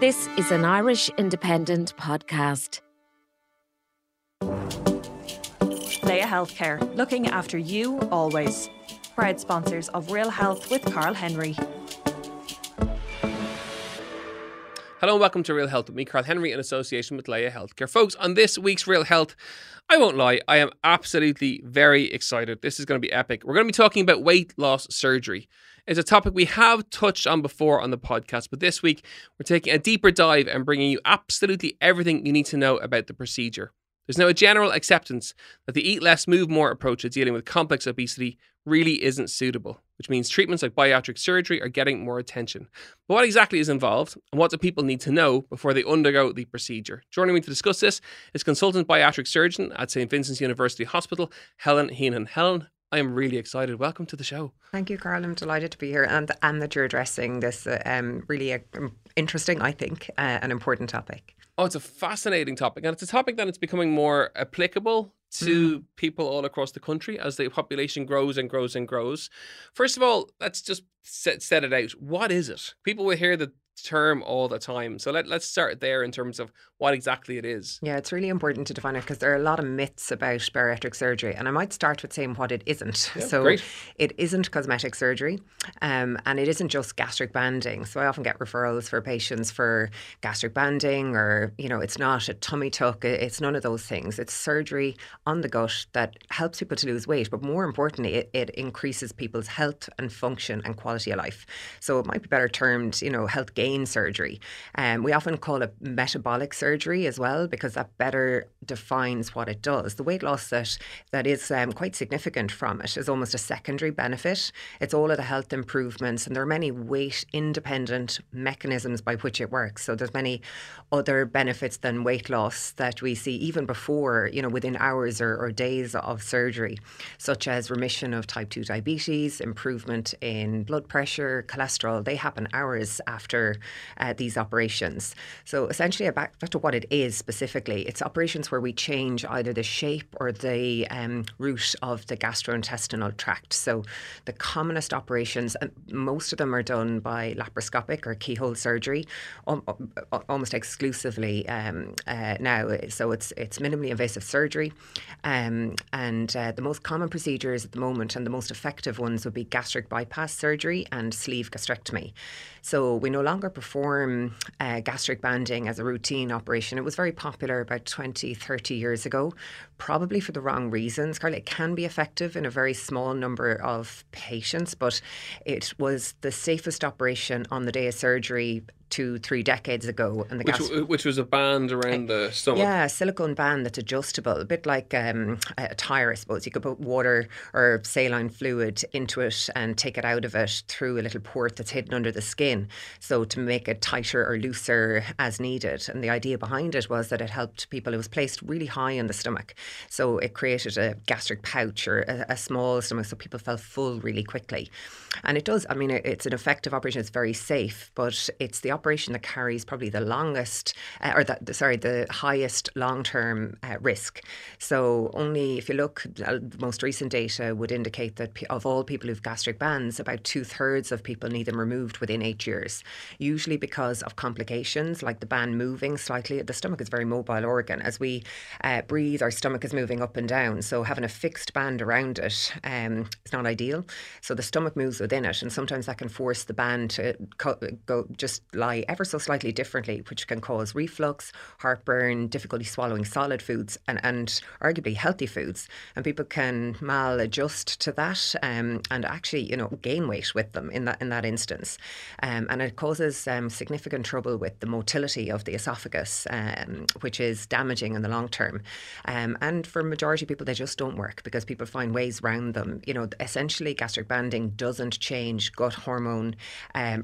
This is an Irish Independent podcast. Laya Healthcare, looking after you always. Proud sponsors of Real Health with Carl Henry. Hello and welcome to Real Health with me, Carl Henry, in association with Laya Healthcare. Folks, on this week's Real Health, I won't lie, I am absolutely very excited. This is going to be epic. We're going to be talking about weight loss surgery. It's a topic we have touched on before on the podcast, but this week we're taking a deeper dive and bringing you absolutely everything you need to know about the procedure. There's now a general acceptance that the eat less, move more approach to dealing with complex obesity really isn't suitable, which means treatments like bariatric surgery are getting more attention. But what exactly is involved and what do people need to know before they undergo the procedure? Joining me to discuss this is consultant bariatric surgeon at St. Vincent's University Hospital, Helen Heneghan. Helen, I am really excited. Welcome to the show. Thank you, Carl. I'm delighted to be here and and that you're addressing this uh, um, really uh, interesting, I think, uh, an important topic. Oh, it's a fascinating topic, and it's a topic that it's becoming more applicable to mm. people all across the country as the population grows and grows and grows. First of all, let's just set, set it out. What is it? People will hear the term all the time. So let, let's start there in terms of what exactly it is. Yeah, it's really important to define it because there are a lot of myths about bariatric surgery. And I might start with saying what it isn't. Yeah, so great. it isn't cosmetic surgery um, and it isn't just gastric banding. So I often get referrals for patients for gastric banding or, you know, it's not a tummy tuck. It's none of those things. It's surgery on the gut that helps people to lose weight. But more importantly, it, it increases people's health and function and quality of life. So it might be better termed, you know, health gain surgery. Um, we often call it metabolic surgery as well because that better defines what it does. The weight loss that that is um, quite significant from it is almost a secondary benefit. It's all of the health improvements, and there are many weight independent mechanisms by which it works. So there's many other benefits than weight loss that we see even before, you know, within hours or, or days of surgery, such as remission of type two diabetes, improvement in blood pressure, cholesterol. They happen hours after uh, these operations. So essentially, back, back to what it is specifically, it's operations where we change either the shape or the um, route of the gastrointestinal tract. So the commonest operations, most of them are done by laparoscopic or keyhole surgery, almost exclusively um, uh, now. So it's it's minimally invasive surgery, um, and uh, the most common procedures at the moment and the most effective ones would be gastric bypass surgery and sleeve gastrectomy. So we no longer perform uh, gastric banding as a routine operation. It was very popular about 20, 30 years ago, probably for the wrong reasons. Carly, it can be effective in a very small number of patients, but it was the safest operation on the day of surgery two, three decades ago. And the which, gas- which was a band around the stomach. Yeah, a silicone band that's adjustable, a bit like um, a tire, I suppose. You could put water or saline fluid into it and take it out of it through a little port that's hidden under the skin. So to make it tighter or looser as needed. And the idea behind it was that it helped people. It was placed really high in the stomach. So it created a gastric pouch or a, a small stomach so people felt full really quickly. And it does, I mean, it's an effective operation. It's very safe, but it's the operation that carries probably the longest, uh, or the, sorry, the highest long term uh, risk. So, only if you look, uh, most recent data would indicate that of all people who've gastric bands, about two thirds of people need them removed within eight years, usually because of complications like the band moving slightly. The stomach is a very mobile organ. As we uh, breathe, our stomach is moving up and down. So, having a fixed band around it um, is not ideal. So, the stomach moves within it, and sometimes that can force the band to co- go just lie ever so slightly differently, which can cause reflux, heartburn, difficulty swallowing solid foods, and, and arguably healthy foods. And people can maladjust to that um, and actually, you know, gain weight with them in that in that instance. Um, and it causes um, significant trouble with the motility of the esophagus, um, which is damaging in the long term. Um, and for majority of people, they just don't work because people find ways around them. You know, essentially, gastric banding doesn't change gut hormone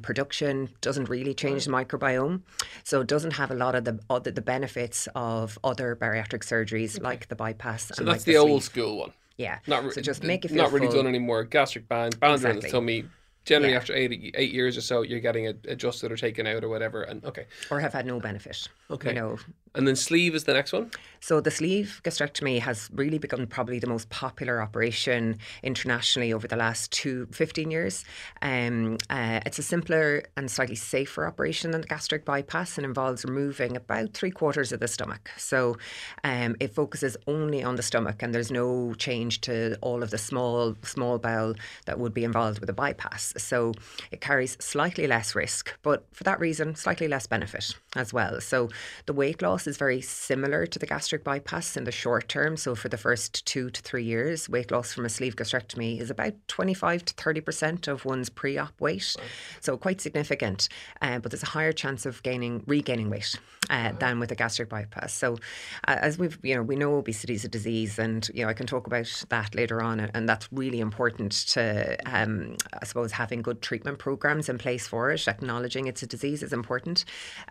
production, doesn't really change the microbiome, so it doesn't have a lot of the other the benefits of other bariatric surgeries like the bypass. So and that's like the, old school one. Yeah. Not re- so just make it feel not really full. done anymore. Gastric band, band around the tummy. Generally, Yeah. after eight eight years or so, you're getting it adjusted or taken out or whatever. And okay, or have had no benefit. Okay. You know, and then sleeve is the next one. So the sleeve gastrectomy has really become probably the most popular operation internationally over the last two, 15 years. Um, uh, it's a simpler and slightly safer operation than the gastric bypass and involves removing about three quarters of the stomach. So um, it focuses only on the stomach and there's no change to all of the small, small bowel that would be involved with a bypass. So it carries slightly less risk, but for that reason, slightly less benefit as well. So the weight loss is very similar to the gastric bypass in the short term. So for the first two to three years, weight loss from a sleeve gastrectomy is about 25 to 30% of one's pre-op weight. So quite significant, uh, but there's a higher chance of gaining regaining weight uh, than with a gastric bypass. So uh, as we've, you know, we know obesity is a disease and, you know, I can talk about that later on and, and that's really important to, um, I suppose, having good treatment programs in place for it. Acknowledging it's a disease is important.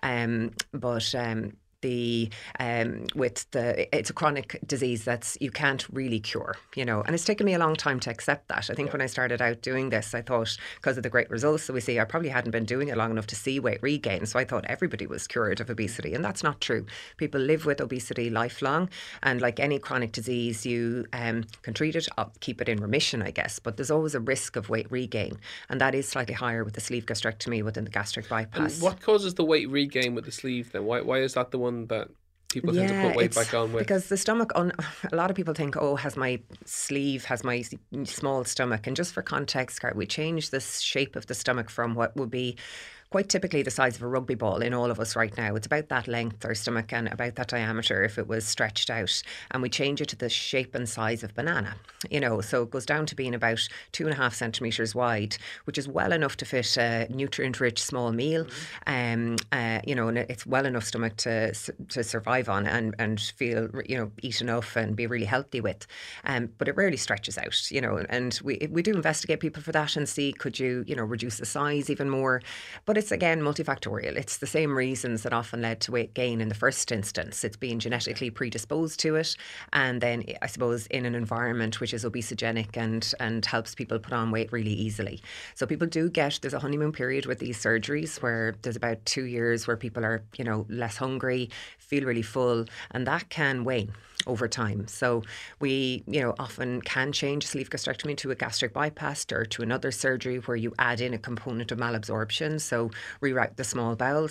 Um, but um, the um, with the it's a chronic disease that's you can't really cure, you know, and it's taken me a long time to accept that. I think when I started out doing this, I thought because of the great results that we see, I probably hadn't been doing it long enough to see weight regain. So I thought everybody was cured of obesity, and that's not true. People live with obesity lifelong, and like any chronic disease, you um, can treat it, keep it in remission, I guess, but there's always a risk of weight regain, and that is slightly higher with the sleeve gastrectomy within the gastric And bypass. what causes the weight regain with the sleeve? Then why why is that the one that people tend to put weight back on with? because the stomach. On a lot of people think, oh, has my sleeve, has my small stomach, and just for context, we change the shape of the stomach from what would be. Quite typically, the size of a rugby ball in all of us right now. It's about that length, our stomach, and about that diameter if it was stretched out. And we change it to the shape and size of banana. You know, so it goes down to being about two and a half centimeters wide, which is well enough to fit a nutrient-rich small meal. Um, uh, you know, and it's well enough stomach to to survive on and and feel you know eat enough and be really healthy with. Um, but it rarely stretches out. You know, and we we do investigate people for that and see could you you know reduce the size even more. But it's again multifactorial. It's the same reasons that often led to weight gain in the first instance. It's being genetically predisposed to it, and then I suppose in an environment which is obesogenic and and helps people put on weight really easily. So people do get there's a honeymoon period with these surgeries where there's about two years where people are you know less hungry, feel really full, and that can wane over time. So we, you know, often can change sleeve gastrectomy to a gastric bypass or to another surgery where you add in a component of malabsorption. So reroute the small bowel,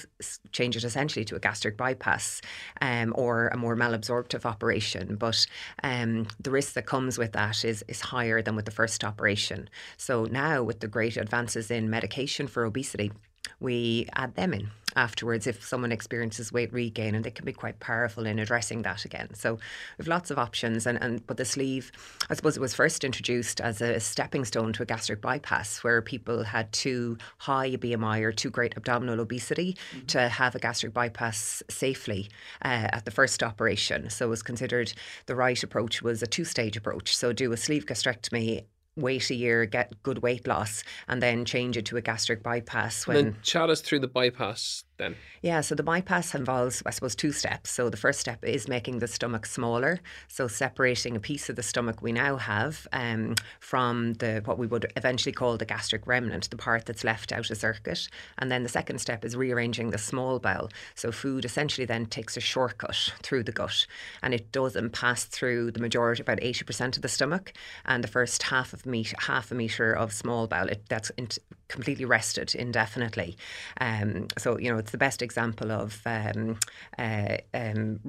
change it essentially to a gastric bypass um, or a more malabsorptive operation. But um, the risk that comes with that is is higher than with the first operation. So now with the great advances in medication for obesity, we add them in afterwards. If someone experiences weight regain and they can be quite powerful in addressing that again. So we've lots of options and, and but the sleeve i suppose it was first introduced as a stepping stone to a gastric bypass where people had too high a bmi or too great abdominal obesity to have a gastric bypass safely uh, at the first operation. So it was considered the right approach was a two-stage approach. So do a sleeve gastrectomy wait a year, get good weight loss, and then change it to a gastric bypass when and then chat us through the bypass then. yeah, so the bypass involves, I suppose, two steps. So the first step is making the stomach smaller, so separating a piece of the stomach we now have um, from the what we would eventually call the gastric remnant, the part that's left out of circuit. And then the second step is rearranging the small bowel. So food essentially then takes a shortcut through the gut, and it doesn't pass through the majority, about eighty percent of the stomach, and the first half of meat, half a meter of small bowel. It, that's int- completely rested indefinitely. Um, so, you know, it's the best example of um, uh, um,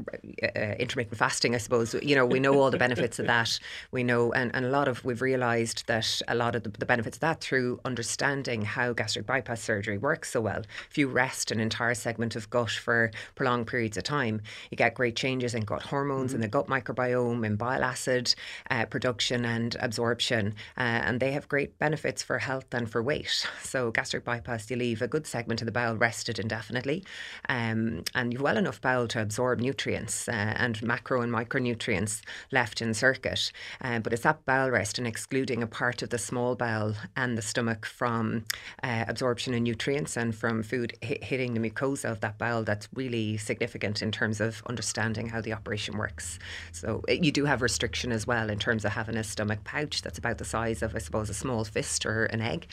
uh, intermittent fasting, I suppose. You know, we know all the benefits of that. We know, and, and a lot of, we've realised that a lot of the, the benefits of that through understanding how gastric bypass surgery works so well. If you rest an entire segment of gut for prolonged periods of time, you get great changes in gut hormones, mm-hmm. in the gut microbiome, in bile acid uh, production and absorption. Uh, and they have great benefits for health and for weight. So, gastric bypass, you leave a good segment of the bowel rested indefinitely, um, and you've well enough bowel to absorb nutrients uh, and macro and micronutrients left in circuit. Uh, but it's that bowel rest and excluding a part of the small bowel and the stomach from uh, absorption of nutrients and from food hitting the mucosa of that bowel that's really significant in terms of understanding how the operation works. So, uh, you do have restriction as well in terms of having a stomach pouch that's about the size of, I suppose, a small fist or an egg.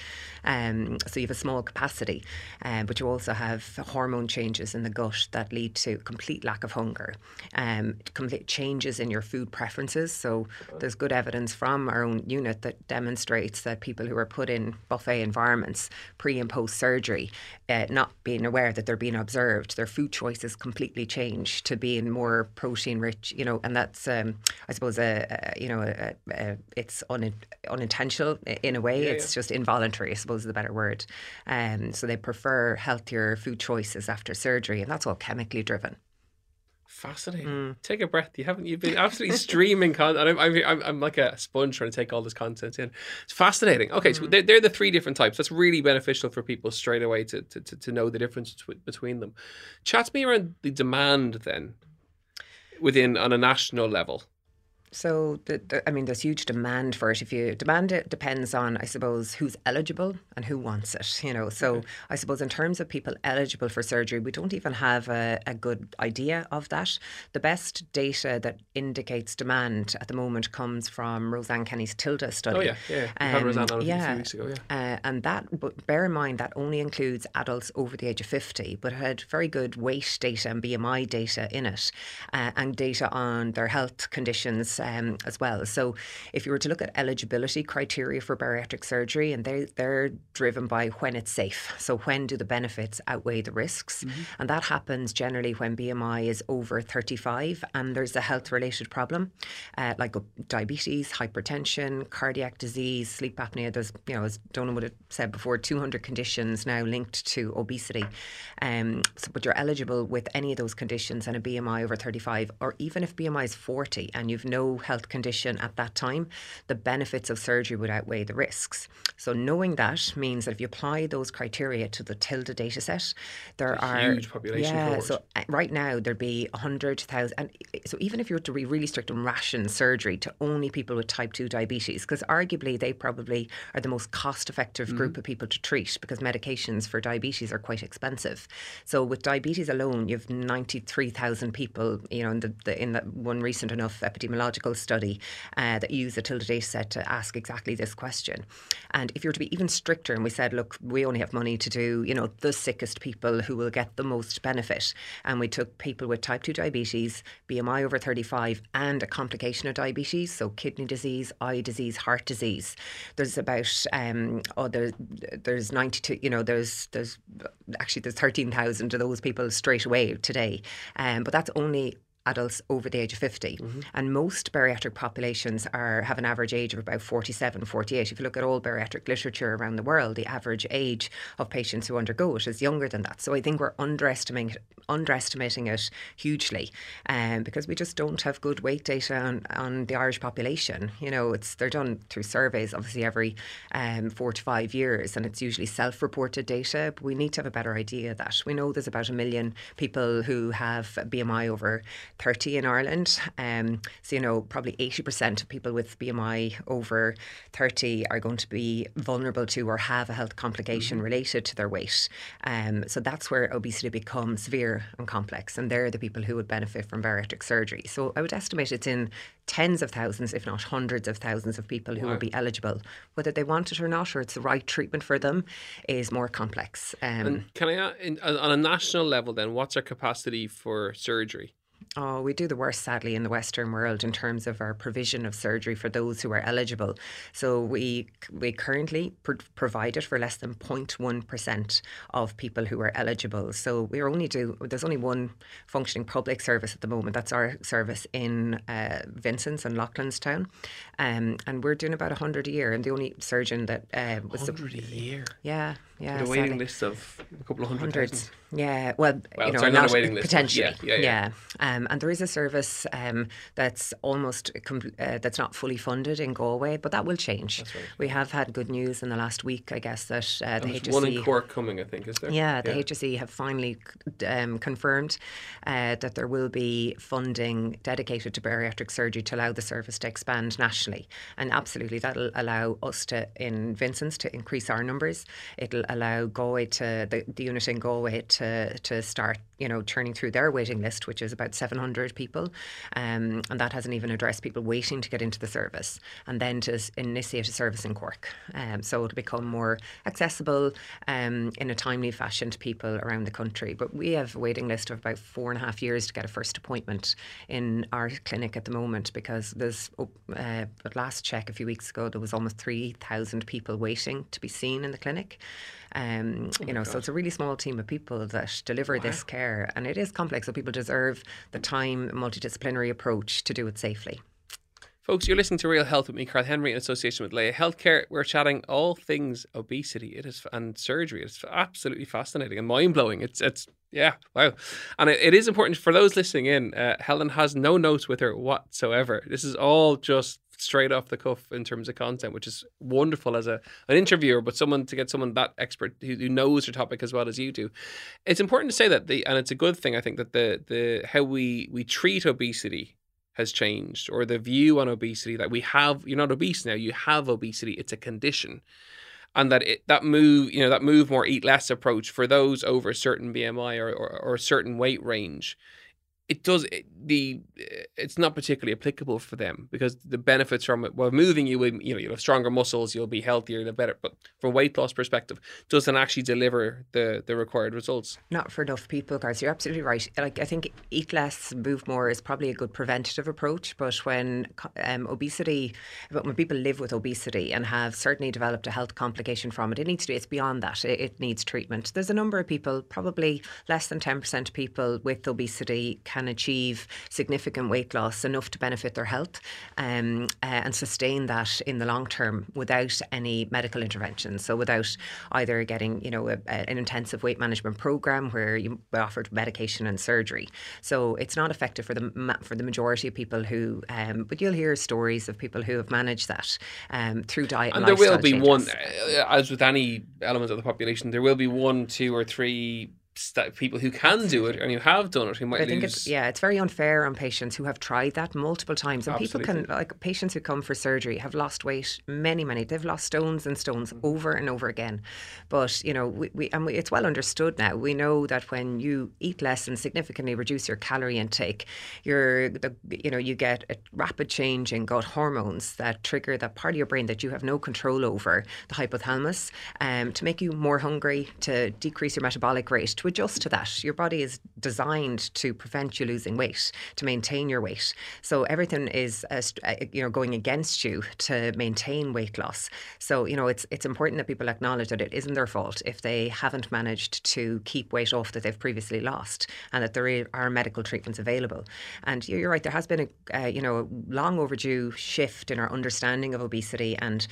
Um, so you have a small capacity, um, but you also have hormone changes in the gut that lead to complete lack of hunger, um, complete changes in your food preferences. So there's good evidence from our own unit that demonstrates that people who are put in buffet environments pre and post surgery, uh, not being aware that they're being observed, their food choices completely change to being more protein rich. You know, and that's um, I suppose a, a you know a, a, it's un, unintentional in a way. Yeah, it's yeah. just involuntary, I suppose the better word. Um, so they prefer healthier food choices after surgery, and that's all chemically driven. Fascinating. Mm. Take a breath. You haven't. You've been absolutely streaming content. I'm, I'm, I'm, like a sponge trying to take all this content in. It's fascinating. Okay, mm. so they're, they're, the three different types. That's really beneficial for people straight away to to, to, to know the difference between them. Chat to me around the demand then, within on a national level. So, the, the, I mean, there's huge demand for it. If you demand it, depends on, I suppose, who's eligible and who wants it. You know, so okay. I suppose in terms of people eligible for surgery, we don't even have a, a, good idea of that. The best data that indicates demand at the moment comes from Rose Anne Kenny's Tilda study. Oh yeah, yeah, um, Rose Anne on yeah. a few weeks ago. Yeah, uh, and that, but bear in mind that only includes adults over the age of fifty, but had very good weight data and BMI data in it, uh, and data on their health conditions um, as well. So if you were to look at eligibility criteria for bariatric surgery, and they, they're driven by when it's safe. So when do the benefits outweigh the risks? Mm-hmm. And that happens generally when BMI is over 35 and there's a health related problem uh, like diabetes, hypertension, cardiac disease, sleep apnea. There's, you know, as Donal would have said before, 200 conditions now linked to obesity. Um, so, but you're eligible with any of those conditions and a BMI over 35, or even if BMI is 40 and you've no health condition at that time, the benefits of surgery would outweigh the risks. So knowing that means that if you apply those criteria to the TILDA data set, there are huge population. Yeah, cohort. so uh, right now there'd be hundred thousand, and so even if you were to be really strict and ration surgery to only people with type two diabetes, because arguably they probably are the most cost-effective mm-hmm. group of people to treat because medications for diabetes are quite expensive. So with diabetes alone, you've ninety-three thousand people, you know, in the, the in that one recent enough epidemiological study uh, that used the Tilda data set to ask exactly this question. And if you were to be even stricter and we said, look, we only have money to do, you know, the sickest people who will get the most benefit. And we took people with type 2 diabetes, BMI over 35, and a complication of diabetes, so kidney disease, eye disease, heart disease. There's about, um, oh, there, there's 92, you know, there's, there's actually there's 13,000 of those people straight away today. Um, but that's only adults over the age of 50. Mm-hmm. And most bariatric populations are have an average age of about 47, 48. If you look at all bariatric literature around the world, the average age of patients who undergo it is younger than that. So I think we're underestimating underestimating it hugely um, because we just don't have good weight data on, on the Irish population. You know, it's they're done through surveys, obviously every um, four to five years, and it's usually self-reported data. But we need to have a better idea of that. We know there's about a million people who have BMI over 30 in Ireland. Um, so, you know, probably 80% of people with BMI over 30 are going to be vulnerable to or have a health complication mm-hmm. related to their weight. Um, so that's where obesity becomes severe and complex. And they're the people who would benefit from bariatric surgery. So I would estimate it's in tens of thousands, if not hundreds of thousands of people who wow. will be eligible. Whether they want it or not, or it's the right treatment for them, is more complex. Um, and can I, in, on a national level, then, what's our capacity for surgery? Oh, we do the worst, sadly, in the Western world in terms of our provision of surgery for those who are eligible. So we we currently pr- provide it for less than 0.1% of people who are eligible. So we're only do there's only one functioning public service at the moment. That's our service in uh, Vincent's and Loughlinstown, um, and we're doing about 100 a year. And the only surgeon that uh, was the- 100 a year. yeah, yeah, With a waiting sadly. list of a couple of hundred Hundreds. thousand. Yeah, well, Well, you know, sorry, not a waiting list, potentially. yeah, yeah, yeah. Um, and there is a service um, that's almost com- uh, that's not fully funded in Galway, but that will change. We have had good news in the last week, I guess, that uh, the HSE. one in Cork coming, I think, is there? Yeah, the HSE have finally um, confirmed uh, that there will be funding dedicated to bariatric surgery to allow the service to expand nationally. And absolutely, that'll allow us to, in Vincent's, to increase our numbers. It'll allow Galway to, the, the unit in Galway to, to start, you know, churning through their waiting list, which is about 700 people. Um, and that hasn't even addressed people waiting to get into the service. And then to initiate a service in Cork. Um, so it'll become more accessible um, in a timely fashion to people around the country. But we have a waiting list of about four and a half years to get a first appointment in our clinic at the moment because there's, oh, uh, last check a few weeks ago, there was almost 3,000 people waiting to be seen in the clinic. Um, you know, so it's a really small team of people that deliver this care, and it is complex. So people deserve the time, multidisciplinary approach to do it safely. Folks, you're listening to Real Health with me, Carl Henry, in association with Laya Healthcare. We're chatting all things obesity. It is and surgery. It's absolutely fascinating and mind blowing. It's it's yeah, wow. And it, it is important for those listening in. Uh, Helen has no notes with her whatsoever. This is all just straight off the cuff in terms of content, which is wonderful as a an interviewer, but someone to get someone that expert who, who knows your topic as well as you do. It's important to say that the and it's a good thing I think that the the how we we treat obesity has changed or the view on obesity that we have you're not obese now you have obesity it's a condition and that it, that move you know that move more eat less approach for those over a certain BMI or, or, or a certain weight range it does it, the it's not particularly applicable for them because the benefits from it well moving you will you know you'll have stronger muscles you'll be healthier the better but from weight loss perspective doesn't actually deliver the the required results Not for enough people, guys. You're absolutely right. Like I think eat less, move more is probably a good preventative approach. But when um, obesity, but when people live with obesity and have certainly developed a health complication from it, it needs to. Be it's beyond that. It, it needs treatment. There's a number of people, probably less than ten percent of people with obesity can achieve significant weight loss enough to benefit their health um, uh, and sustain that in the long term without any medical intervention. So without either getting, you know, a, a- an intensive weight management program where you offered medication and surgery. So it's not effective for the for the majority of people who. Um, but you'll hear stories of people who have managed that um, through diet and, and there will be one changes. uh, as with any element of the population there will be one two or three st- people who can do it and who have done it who might I think lose it's yeah, it's very unfair on patients who have tried that multiple times, and people can like patients who come for surgery have lost weight many, many. They've lost stones and stones over and over again, but you know we, we and we, it's well understood now. We know that when you eat less and significantly reduce your calorie intake, you're the you know you get a rapid change in gut hormones that trigger that part of your brain that you have no control over, the hypothalamus, um, to make you more hungry, to decrease your metabolic rate, to adjust to that. Your body is designed to prevent you losing weight, to maintain your weight. So everything is, uh, uh, you know, going against you to maintain weight loss. So you know, it's it's important that people acknowledge that it isn't their fault if they haven't managed to keep weight off that they've previously lost, and that there are medical treatments available. And you- you're right, there has been a uh, you know long overdue shift in our understanding of obesity and.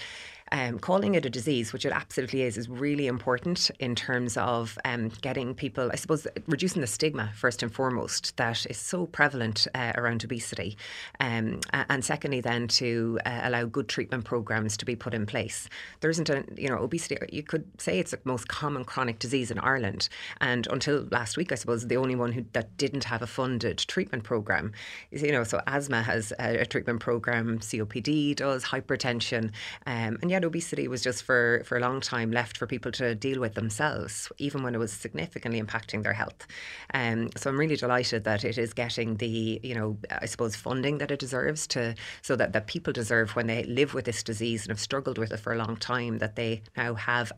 Um, calling it a disease, which it absolutely is, is really important in terms of um, getting people, I suppose, reducing the stigma first and foremost that is so prevalent uh, around obesity. Um, and secondly, then to uh, allow good treatment programs to be put in place. There isn't a, you know, obesity, you could say it's the most common chronic disease in Ireland. And until last week, I suppose, the only one who that didn't have a funded treatment program. is, You know, so asthma has a, a treatment program, COPD does, hypertension. Um, and obesity was just for, for a long time left for people to deal with themselves, even when it was significantly impacting their health. Um, so I'm really delighted that it is getting the, you know, I suppose funding that it deserves to, so that, that people deserve when they live with this disease and have struggled with it for a long time, that they now have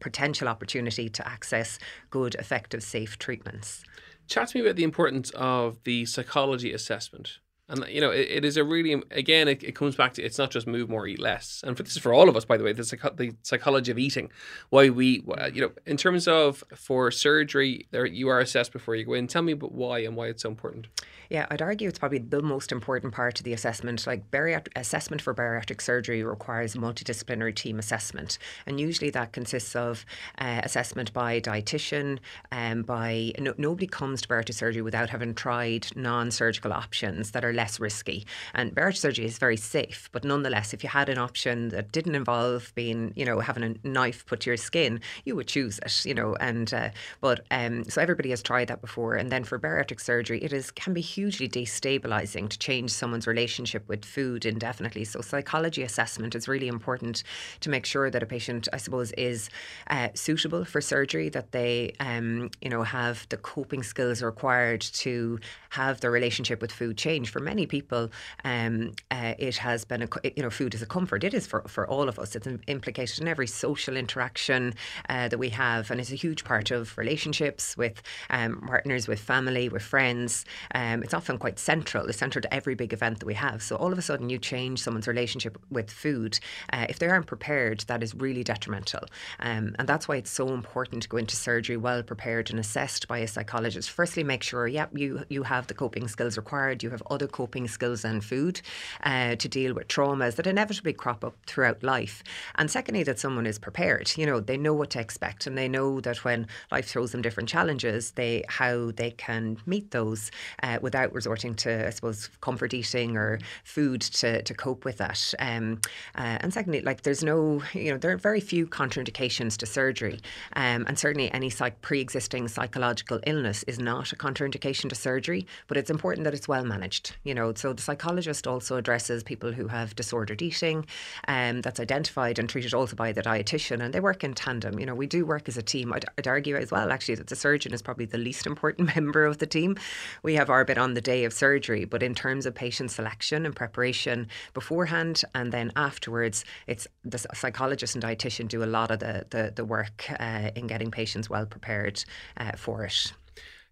potential opportunity to access good, effective, safe treatments. Chat to me about the importance of the psychology assessment. And you know, it, it is a really again, it, it, comes back to it's not just move more, eat less, and for, this is for all of us, by the way. The, psych- the psychology of eating, why we, you know, in terms of for surgery, there you are assessed before you go in. Tell me about why and why it's so important. Yeah, I'd argue it's probably the most important part of the assessment. Like bariatric assessment for bariatric surgery requires multidisciplinary team assessment, and usually that consists of uh, assessment by dietitian, um, by no, nobody comes to bariatric surgery without having tried non-surgical options that are less risky. And bariatric surgery is very safe, but nonetheless, if you had an option that didn't involve being, you know, having a knife put to your skin, you would choose it, you know. And uh, but um, so everybody has tried that before, and then for bariatric surgery, it is can be hugely destabilizing to change someone's relationship with food indefinitely. So, psychology assessment is really important to make sure that a patient, I suppose, is uh, suitable for surgery, that they, um, you know, have the coping skills required to have their relationship with food change. For many people, um, uh, it has been, a, you know, food is a comfort. It is for, for all of us. It's implicated in every social interaction uh, that we have, and it's a huge part of relationships with um, partners, with family, with friends. Um, it's often quite central. It's central to every big event that we have. So all of a sudden, you change someone's relationship with food. Uh, if they aren't prepared, that is really detrimental. Um, and that's why it's so important to go into surgery well prepared and assessed by a psychologist. Firstly, make sure, yep, you, you have the coping skills required. You have other coping skills and food uh, to deal with traumas that inevitably crop up throughout life. And secondly, that someone is prepared. You know, they know what to expect and they know that when life throws them different challenges, they how they can meet those uh, without resorting to, I suppose, comfort eating or food to, to cope with that. Um, uh, and secondly, like there's no, you know, there are very few contraindications to surgery. Um, and certainly any psych- pre existing psychological illness is not a contraindication to surgery, but it's important that it's well managed. You know, so the psychologist also addresses people who have disordered eating um, that's identified and treated also by the dietitian, and they work in tandem. You know, we do work as a team. I'd, I'd argue as well, actually, that the surgeon is probably the least important member of the team. We have our bit on the day of surgery, but in terms of patient selection and preparation beforehand and then afterwards, it's the psychologist and dietitian do a lot of the the, the work uh, in getting patients well prepared uh, for it.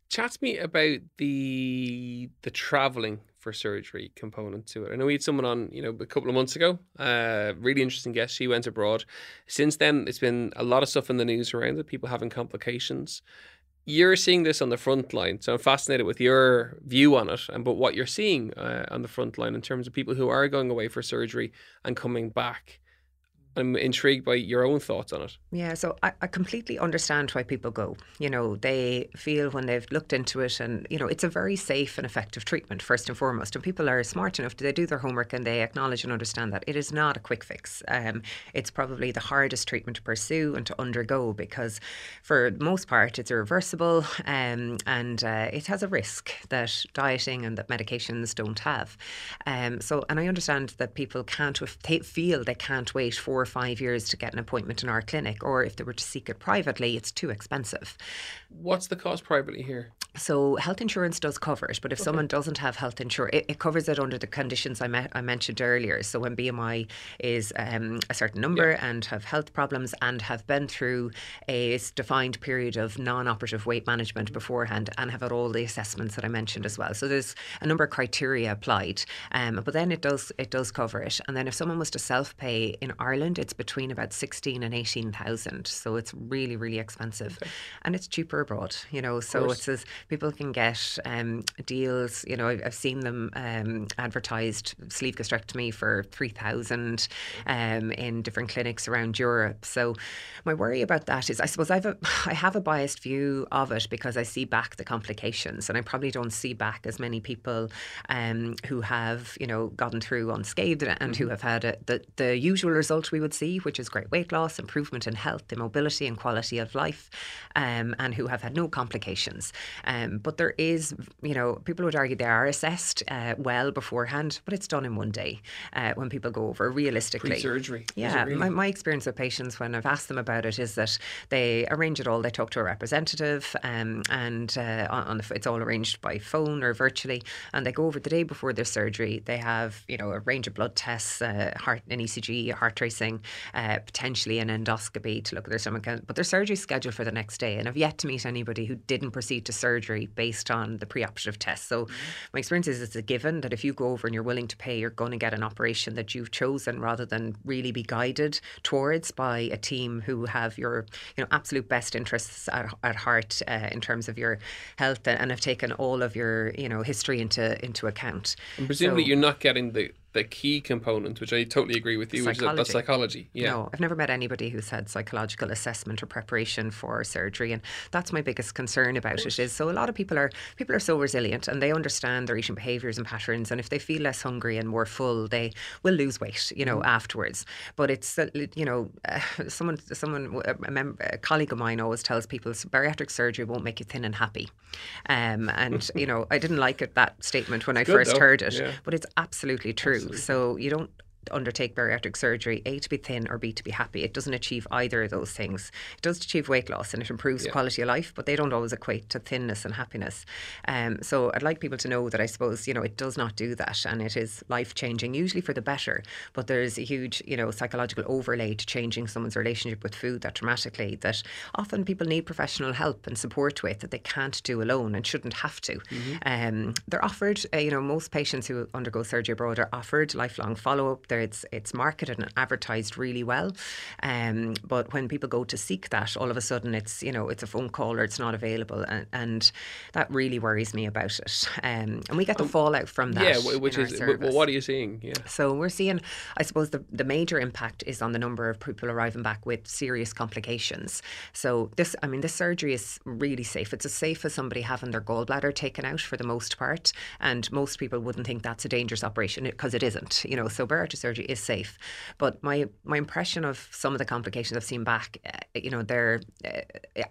Chat to me about the the traveling for surgery component to it. I know we had someone on, you know, a couple of months ago. Uh, really interesting guest. She went abroad. Since then, it's been a lot of stuff in the news around it. People having complications you're seeing this on the front line, so I'm fascinated with your view on it and but what you're seeing uh, on the front line in terms of people who are going away for surgery and coming back. I'm intrigued by your own thoughts on it. Yeah, so I, I, completely understand why people go. You know, they feel when they've looked into it, and you know, it's a very safe and effective treatment first and foremost. And people are smart enough to they do their homework and they acknowledge and understand that it is not a quick fix. Um, it's probably the hardest treatment to pursue and to undergo because, for most part, it's irreversible um, and uh, it has a risk that dieting and that medications don't have. Um, so, and I understand that people can't feel they can't wait for five years to get an appointment in our clinic, or if they were to seek it privately, it's too expensive. What's the cost privately here? So health insurance does cover it, but if okay. someone doesn't have health insurance, it, it, covers it under the conditions I, met, I mentioned earlier. So when BMI is um, a certain number yeah. and have health problems and have been through a defined period of non-operative weight management beforehand and have had all the assessments that I mentioned as well. So there's a number of criteria applied, um, but then it does it does cover it. And then if someone was to self-pay in Ireland, it's between about sixteen and eighteen thousand. So it's really really expensive, okay. and it's cheaper abroad. You know, so it's as people can get um, deals. You know, I've, I've seen them um, advertised sleeve gastrectomy for three thousand um, in different clinics around Europe. So my worry about that is, I suppose I've a, I have a biased view of it because I see back the complications, and I probably don't see back as many people um, who have you know gotten through unscathed and who mm-hmm. have had a, the the usual result we would see, which is great weight loss, improvement in health, mobility, and quality of life, um, and who have had no complications. Um, but there is, you know, people would argue they are assessed uh, well beforehand, but it's done in one day uh, when people go over realistically. Pre-surgery. Yeah, really? my, my experience with patients when I've asked them about it is that they arrange it all. They talk to a representative, um, and uh, on the, it's all arranged by phone or virtually, and they go over the day before their surgery. They have, you know, a range of blood tests, uh, heart, an ECG, heart tracing uh, potentially an endoscopy to look at their stomach. But their surgery is scheduled for the next day. And I've yet to meet anybody who didn't proceed to surgery based on the preoperative test. So mm-hmm. my experience is it's a given that if you go over and you're willing to pay, you're going to get an operation that you've chosen rather than really be guided towards by a team who have your you know absolute best interests at, at heart uh, in terms of your health and have taken all of your you know history into into account. And presumably, so, you're not getting the the key component, which I totally agree with you, psychology. which is that, psychology. Yeah. No, I've never met anybody who's had psychological assessment or preparation for surgery, and that's my biggest concern about it. Is so a lot of people are people are so resilient and they understand their eating behaviours and patterns, and if they feel less hungry and more full, they will lose weight, you know, mm. afterwards. But it's uh, you know, uh, someone someone a, member, a, colleague of mine always tells people bariatric surgery won't make you thin and happy, um, and you know, I didn't like it that statement when I first though. heard it, yeah. but it's absolutely true. So you don't undertake bariatric surgery, A, to be thin or B, to be happy. It doesn't achieve either of those things. It does achieve weight loss and it improves yeah. quality of life, but they don't always equate to thinness and happiness. Um, so I'd like people to know that I suppose, you know, it does not do that and it is life changing, usually for the better. But there's a huge, you know, psychological overlay to changing someone's relationship with food that dramatically that often people need professional help and support with that they can't do alone and shouldn't have to. Mm-hmm. Um, they're offered, uh, you know, most patients who undergo surgery abroad are offered lifelong follow up. There it's it's marketed and advertised really well. Um, but when people go to seek that, all of a sudden it's you know it's a phone call or it's not available, and, and that really worries me about it. Um, and we get the um, fallout from that. Yeah, which is well, what are you seeing? Yeah. So we're seeing, I suppose, the the major impact is on the number of people arriving back with serious complications. So this, I mean, this surgery is really safe. It's as safe as somebody having their gallbladder taken out for the most part, and most people wouldn't think that's a dangerous operation because it isn't. You know, so surgery is safe. But my my impression of some of the complications I've seen back, uh, you know, they're uh,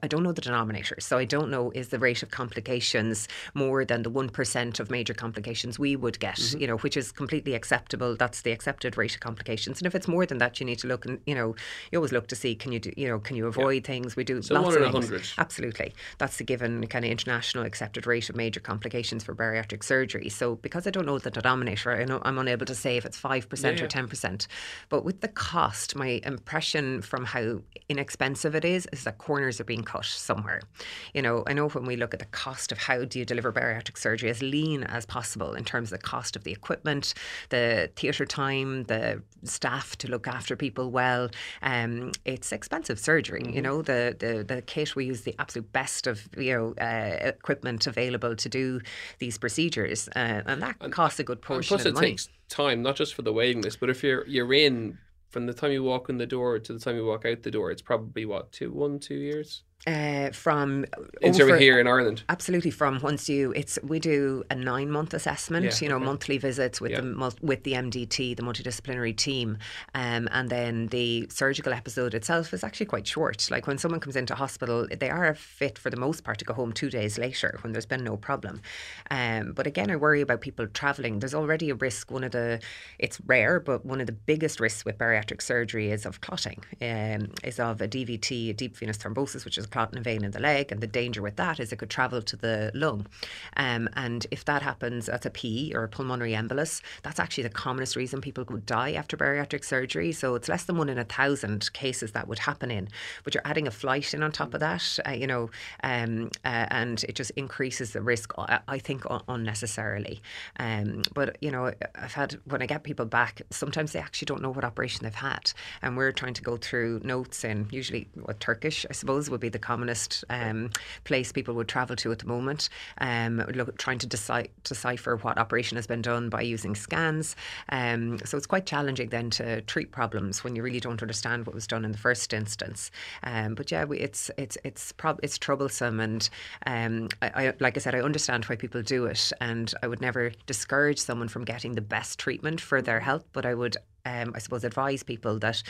I don't know the denominator, so I don't know is the rate of complications more than the one percent of major complications we would get, mm-hmm. you know, which is completely acceptable. That's the accepted rate of complications, and if it's more than that, you need to look and you know, you always look to see can you do, you know, can you avoid yeah. things? We do so lots one of things. 100. Absolutely, that's the given kind of international accepted rate of major complications for bariatric surgery. So because I don't know the denominator, I know I'm unable to say if it's five yeah, or ten percent. But with the cost, my impression from how inexpensive it is is that corners are being cut somewhere. You know, I know when we look at the cost of how do you deliver bariatric surgery as lean as possible in terms of the cost of the equipment, the theatre time, the staff to look after people well, um, it's expensive surgery. Mm-hmm. You know, the, the the kit we use the absolute best of you know uh, equipment available to do these procedures, uh, and that and, costs a good portion of money. Plus, it takes time, not just for the waiting list, but if you're you're in from the time you walk in the door to the time you walk out the door, it's probably what two, one, two years. Uh, from in over, here in Ireland. Absolutely, from once you it's we do a nine month assessment. Yeah, you know, okay. monthly visits with yeah. the with the MDT, the multidisciplinary team, um, and then the surgical episode itself is actually quite short. Like when someone comes into hospital, they are fit for the most part to go home two days later when there's been no problem. Um, but again, I worry about people travelling. There's already a risk. One of the it's rare, but one of the biggest risks with bariatric surgery is of clotting. Um, is of a DVT, a deep venous thrombosis, which is clot in a vein in the leg, and the danger with that is it could travel to the lung. Um, and if that happens, that's a PE or a pulmonary embolus. That's actually the commonest reason people would die after bariatric surgery. So it's less than one in a thousand cases that would happen in. But you're adding a flight in on top of that, uh, you know, um, uh, and it just increases the risk, I think, unnecessarily. Um, but, you know, I've had, when I get people back, sometimes they actually don't know what operation they've had. And we're trying to go through notes in usually what Turkish, I suppose, would be the the commonest um, place people would travel to at the moment. Um, look, trying to deci- decipher what operation has been done by using scans. Um, so it's quite challenging then to treat problems when you really don't understand what was done in the first instance. Um, but yeah, we, it's it's it's prob- it's troublesome, and um, I, I, like I said, I understand why people do it, and I would never discourage someone from getting the best treatment for their health, but I would um, I suppose, advise people that,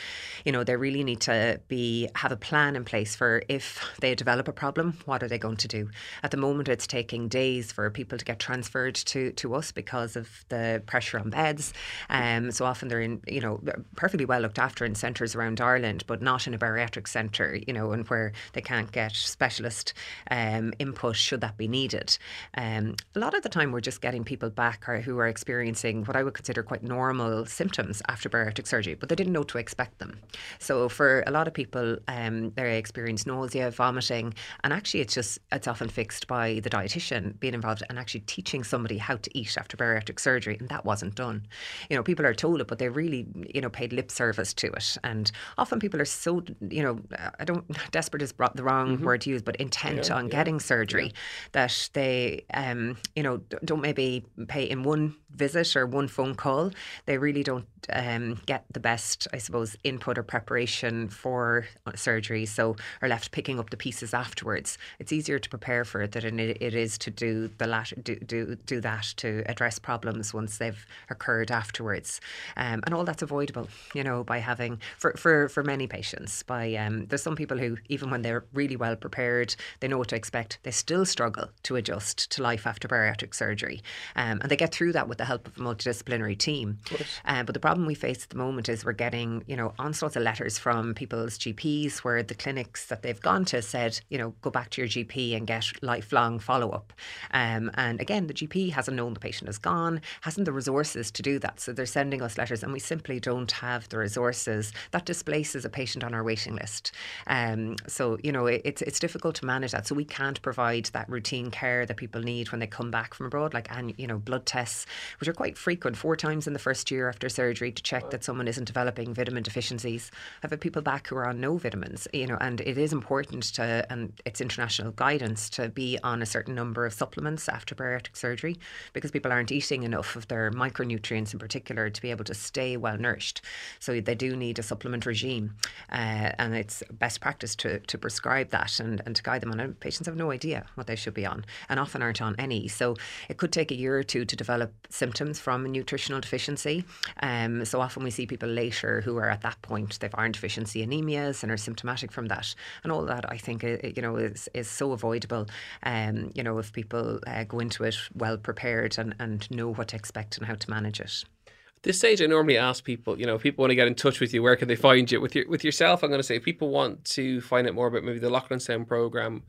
you know, they really need to be have a plan in place for if they develop a problem, what are they going to do? At the moment, it's taking days for people to get transferred to to us because of the pressure on beds. Um, so often they're in, you know, perfectly well looked after in centres around Ireland, but not in a bariatric centre, you know, and where they can't get specialist um, input should that be needed. Um, a lot of the time, we're just getting people back who are experiencing what I would consider quite normal symptoms after after bariatric surgery, but they didn't know to expect them. So for a lot of people, um, they experience nausea, vomiting, and actually it's just it's often fixed by the dietitian being involved and actually teaching somebody how to eat after bariatric surgery, and that wasn't done. You know, people are told it, but they really you know paid lip service to it, and often people are so you know I don't desperate is the wrong mm-hmm. word to use, but intent yeah, on yeah, getting surgery yeah. that they um, you know don't maybe pay in one visit or one phone call. They really don't um, get the best, I suppose, input or preparation for surgery. So are left picking up the pieces afterwards. It's easier to prepare for it than it is to do the latter, do, do do that to address problems once they've occurred afterwards. Um, and all that's avoidable, you know, by having for for, for many patients. By um, there's some people who even when they're really well prepared, they know what to expect, they still struggle to adjust to life after bariatric surgery, um, and they get through that with the help of a multidisciplinary team. Uh, but the problem we face at the moment is we're getting, you know, onslaughts of letters from people's GPs where the clinics that they've gone to said, you know, go back to your GP and get lifelong follow up. Um, and again, the GP hasn't known the patient has gone, hasn't the resources to do that. So they're sending us letters and we simply don't have the resources. That displaces a patient on our waiting list. Um, so, you know, it, it's, it's difficult to manage that. So we can't provide that routine care that people need when they come back from abroad, like, and, you know, blood tests, which are quite frequent, four times in the first year after surgery to check that someone isn't developing vitamin deficiencies. I've had people back who are on no vitamins, you know, and it is important to, and it's international guidance to be on a certain number of supplements after bariatric surgery because people aren't eating enough of their micronutrients in particular to be able to stay well nourished. So they do need a supplement regime, uh, and it's best practice to, to prescribe that and, and to guide them on it. Patients have no idea what they should be on and often aren't on any. So it could take a year or two to develop symptoms from a nutritional deficiency. Um, so often we see people later who are at that point, they've iron deficiency anemias and are symptomatic from that. And all that I think, uh, you know, is, is so avoidable, um, you know, if people uh, go into it well prepared and, and know what to expect and how to manage it this stage, I normally ask people, you know, people want to get in touch with you, where can they find you? With your with yourself, I'm going to say, people want to find out more about maybe the Lachlan Sound program,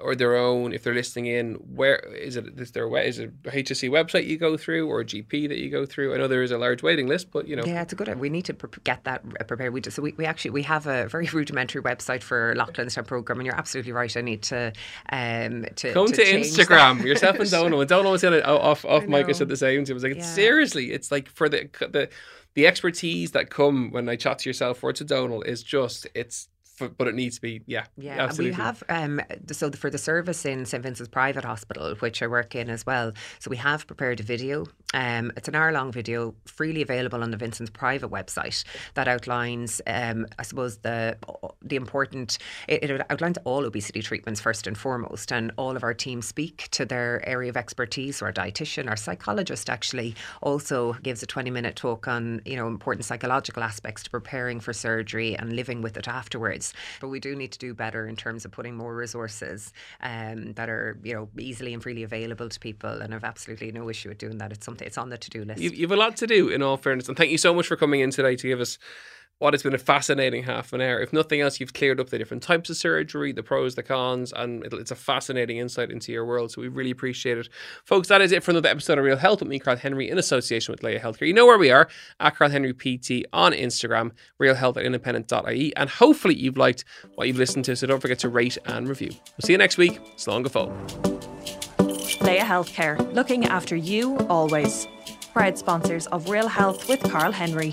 or their own if they're listening in where is it is there is it a HSE website you go through or a GP that you go through? I know there is a large waiting list but you know. Yeah it's a good we need to get that prepared. We just, so we, we actually we have a very rudimentary website for Sound program and you're absolutely right. I need to um to come to, to Instagram. that. yourself and Donal and Donal was it off off mic I said the same I was like yeah. seriously it's like for the the the expertise that come when I chat to yourself or to Donal is just it's but it needs to be yeah yeah absolutely. we have um, so for the service in St Vincent's Private Hospital which I work in as well so we have prepared a video um, it's an hour long video freely available on the Vincent's private website that outlines um, I suppose the the important it, it, outlines all obesity treatments first and foremost and all of our teams speak to their area of expertise so our dietitian our psychologist actually also gives a 20 minute talk on you know important psychological aspects to preparing for surgery and living with it afterwards but we do need to do better in terms of putting more resources um, that are you know easily and freely available to people. And I've absolutely no issue with doing that. It's something it's on the to do list. You, you have a lot to do, in all fairness, and thank you so much for coming in today to give us what has been a fascinating half an hour. If nothing else, you've cleared up the different types of surgery, the pros, the cons, and it's a fascinating insight into your world. So we really appreciate it. Folks, that is it for another episode of Real Health with me, Carl Henry, in association with Laya Healthcare. You know where we are at Carl Henry PT on Instagram, Real Health at independent.ie. And hopefully you've liked what you've listened to. So don't forget to rate and review. We'll see you next week. Slán go Laya Healthcare, looking after you always. Proud sponsors of Real Health with Carl Henry.